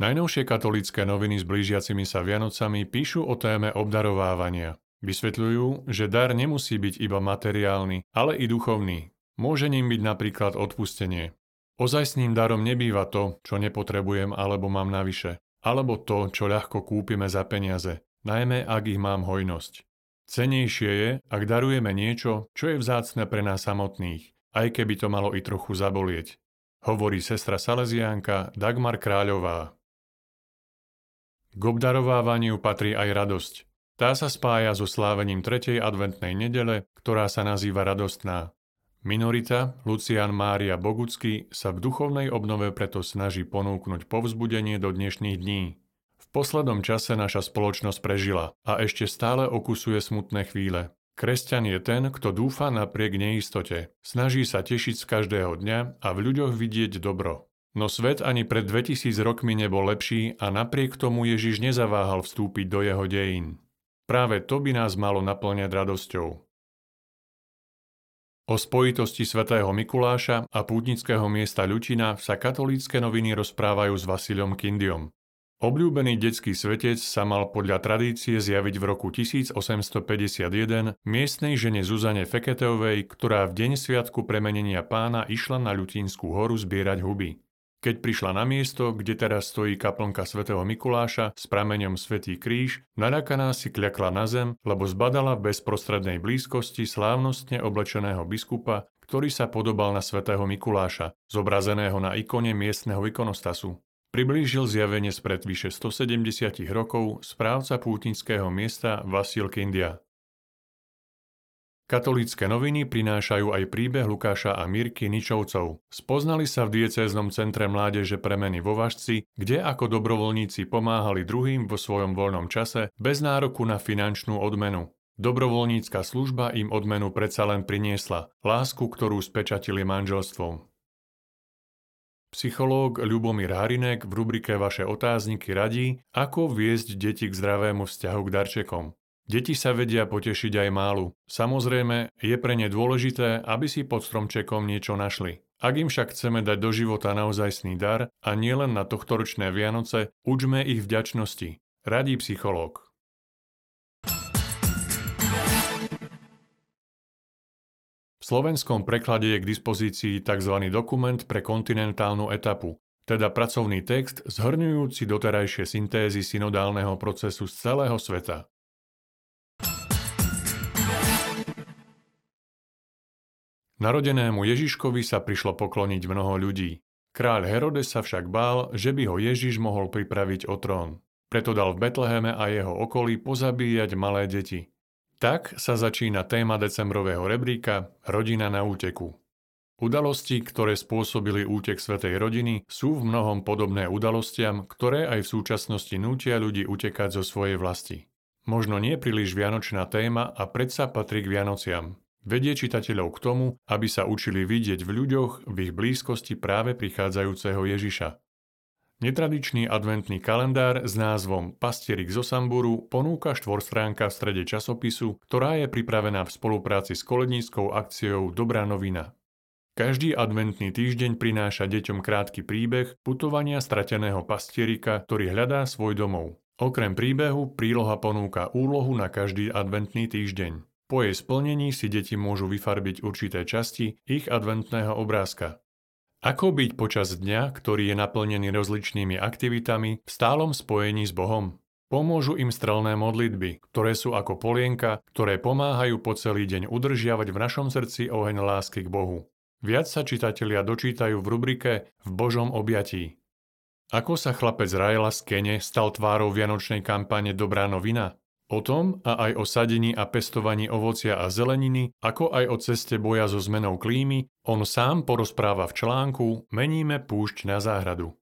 Najnovšie katolické noviny s blížiacimi sa Vianocami píšu o téme obdarovávania. Vysvetľujú, že dar nemusí byť iba materiálny, ale i duchovný. Môže ním byť napríklad odpustenie. Ozajstným darom nebýva to, čo nepotrebujem alebo mám navyše, alebo to, čo ľahko kúpime za peniaze, najmä ak ich mám hojnosť. Cenejšie je, ak darujeme niečo, čo je vzácne pre nás samotných, aj keby to malo i trochu zabolieť, hovorí sestra Salesiánka Dagmar Kráľová. K obdarovávaniu patrí aj radosť. Tá sa spája so slávením 3. adventnej nedele, ktorá sa nazýva radostná. Minorita, Lucian Mária Bogucky, sa v duchovnej obnove preto snaží ponúknuť povzbudenie do dnešných dní. V poslednom čase naša spoločnosť prežila a ešte stále okusuje smutné chvíle. Kresťan je ten, kto dúfa napriek neistote, snaží sa tešiť z každého dňa a v ľuďoch vidieť dobro. No svet ani pred 2000 rokmi nebol lepší a napriek tomu Ježiš nezaváhal vstúpiť do jeho dejín. Práve to by nás malo naplňať radosťou. O spojitosti svätého Mikuláša a pútnického miesta Ľučina sa katolícke noviny rozprávajú s Vasilom Kindiom. Obľúbený detský svetec sa mal podľa tradície zjaviť v roku 1851 miestnej žene Zuzane Feketeovej, ktorá v deň sviatku premenenia pána išla na Ľutínsku horu zbierať huby. Keď prišla na miesto, kde teraz stojí kaplnka svätého Mikuláša s prameňom Svetý kríž, naľakaná si kľakla na zem, lebo zbadala v bezprostrednej blízkosti slávnostne oblečeného biskupa, ktorý sa podobal na svätého Mikuláša, zobrazeného na ikone miestneho ikonostasu. Priblížil zjavenie spred vyše 170 rokov správca pútnického miesta Vasil Kindia. Katolícke noviny prinášajú aj príbeh Lukáša a Mirky Ničovcov. Spoznali sa v diecéznom centre mládeže premeny vo Vašci, kde ako dobrovoľníci pomáhali druhým vo svojom voľnom čase bez nároku na finančnú odmenu. Dobrovoľnícka služba im odmenu predsa len priniesla, lásku, ktorú spečatili manželstvom. Psychológ Ľubomír Harinek v rubrike Vaše otázniky radí, ako viesť deti k zdravému vzťahu k darčekom. Deti sa vedia potešiť aj málu. Samozrejme, je pre ne dôležité, aby si pod stromčekom niečo našli. Ak im však chceme dať do života naozajstný dar a nielen na tohtoročné Vianoce, učme ich vďačnosti. Radí psychológ. V slovenskom preklade je k dispozícii tzv. dokument pre kontinentálnu etapu, teda pracovný text zhrňujúci doterajšie syntézy synodálneho procesu z celého sveta. Narodenému Ježiškovi sa prišlo pokloniť mnoho ľudí. Kráľ Herodes sa však bál, že by ho Ježiš mohol pripraviť o trón. Preto dal v Betleheme a jeho okolí pozabíjať malé deti. Tak sa začína téma decembrového rebríka Rodina na úteku. Udalosti, ktoré spôsobili útek svetej rodiny, sú v mnohom podobné udalostiam, ktoré aj v súčasnosti nútia ľudí utekať zo svojej vlasti. Možno nie príliš vianočná téma a predsa patrí k Vianociam. Vedie čitateľov k tomu, aby sa učili vidieť v ľuďoch v ich blízkosti práve prichádzajúceho Ježiša. Netradičný adventný kalendár s názvom Pastierik zo Samburu ponúka štvorstránka v strede časopisu, ktorá je pripravená v spolupráci s koledníckou akciou Dobrá novina. Každý adventný týždeň prináša deťom krátky príbeh putovania strateného pastierika, ktorý hľadá svoj domov. Okrem príbehu príloha ponúka úlohu na každý adventný týždeň. Po jej splnení si deti môžu vyfarbiť určité časti ich adventného obrázka. Ako byť počas dňa, ktorý je naplnený rozličnými aktivitami, v stálom spojení s Bohom? Pomôžu im strelné modlitby, ktoré sú ako polienka, ktoré pomáhajú po celý deň udržiavať v našom srdci oheň lásky k Bohu. Viac sa čitatelia dočítajú v rubrike V Božom objatí. Ako sa chlapec Raela z Kene stal tvárou vianočnej kampane Dobrá novina? O tom a aj o sadení a pestovaní ovocia a zeleniny, ako aj o ceste boja so zmenou klímy, on sám porozpráva v článku Meníme púšť na záhradu.